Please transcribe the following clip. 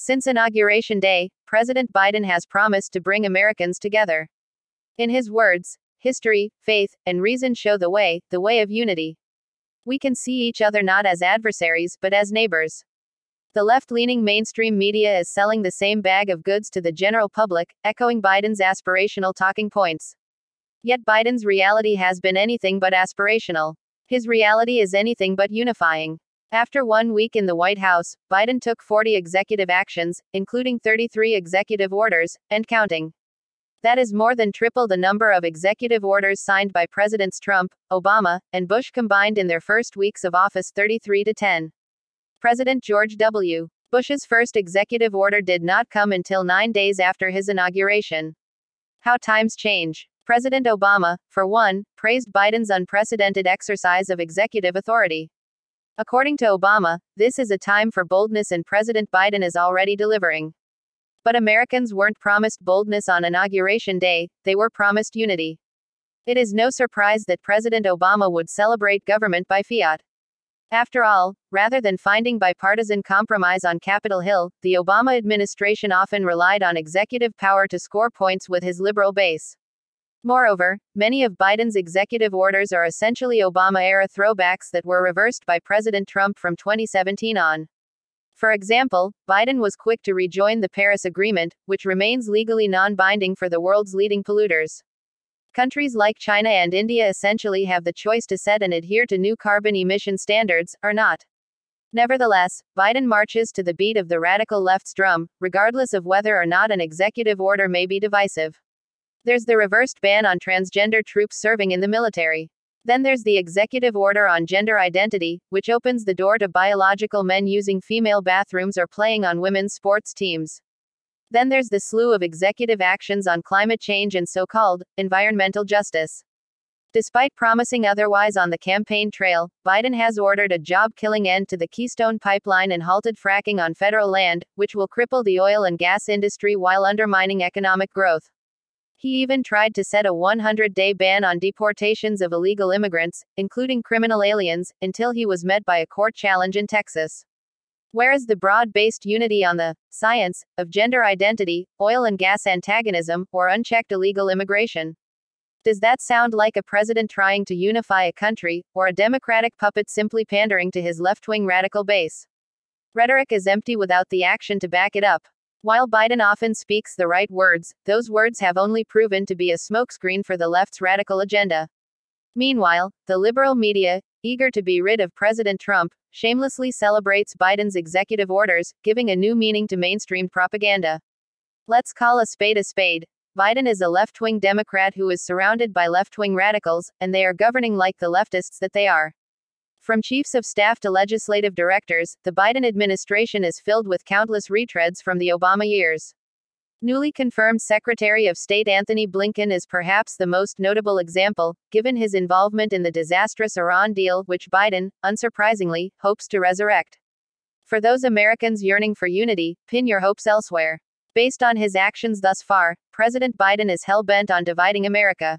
Since Inauguration Day, President Biden has promised to bring Americans together. In his words, history, faith, and reason show the way, the way of unity. We can see each other not as adversaries, but as neighbors. The left leaning mainstream media is selling the same bag of goods to the general public, echoing Biden's aspirational talking points. Yet Biden's reality has been anything but aspirational. His reality is anything but unifying. After one week in the White House, Biden took 40 executive actions, including 33 executive orders, and counting. That is more than triple the number of executive orders signed by Presidents Trump, Obama, and Bush combined in their first weeks of office 33 to 10. President George W. Bush's first executive order did not come until nine days after his inauguration. How times change. President Obama, for one, praised Biden's unprecedented exercise of executive authority. According to Obama, this is a time for boldness and President Biden is already delivering. But Americans weren't promised boldness on Inauguration Day, they were promised unity. It is no surprise that President Obama would celebrate government by fiat. After all, rather than finding bipartisan compromise on Capitol Hill, the Obama administration often relied on executive power to score points with his liberal base. Moreover, many of Biden's executive orders are essentially Obama era throwbacks that were reversed by President Trump from 2017 on. For example, Biden was quick to rejoin the Paris Agreement, which remains legally non binding for the world's leading polluters. Countries like China and India essentially have the choice to set and adhere to new carbon emission standards, or not. Nevertheless, Biden marches to the beat of the radical left's drum, regardless of whether or not an executive order may be divisive. There's the reversed ban on transgender troops serving in the military. Then there's the executive order on gender identity, which opens the door to biological men using female bathrooms or playing on women's sports teams. Then there's the slew of executive actions on climate change and so called environmental justice. Despite promising otherwise on the campaign trail, Biden has ordered a job killing end to the Keystone Pipeline and halted fracking on federal land, which will cripple the oil and gas industry while undermining economic growth. He even tried to set a 100 day ban on deportations of illegal immigrants, including criminal aliens, until he was met by a court challenge in Texas. Whereas the broad based unity on the science of gender identity, oil and gas antagonism, or unchecked illegal immigration. Does that sound like a president trying to unify a country, or a democratic puppet simply pandering to his left wing radical base? Rhetoric is empty without the action to back it up. While Biden often speaks the right words, those words have only proven to be a smokescreen for the left's radical agenda. Meanwhile, the liberal media, eager to be rid of President Trump, shamelessly celebrates Biden's executive orders, giving a new meaning to mainstream propaganda. Let's call a spade a spade. Biden is a left wing Democrat who is surrounded by left wing radicals, and they are governing like the leftists that they are. From chiefs of staff to legislative directors, the Biden administration is filled with countless retreads from the Obama years. Newly confirmed Secretary of State Antony Blinken is perhaps the most notable example, given his involvement in the disastrous Iran deal, which Biden, unsurprisingly, hopes to resurrect. For those Americans yearning for unity, pin your hopes elsewhere. Based on his actions thus far, President Biden is hell bent on dividing America.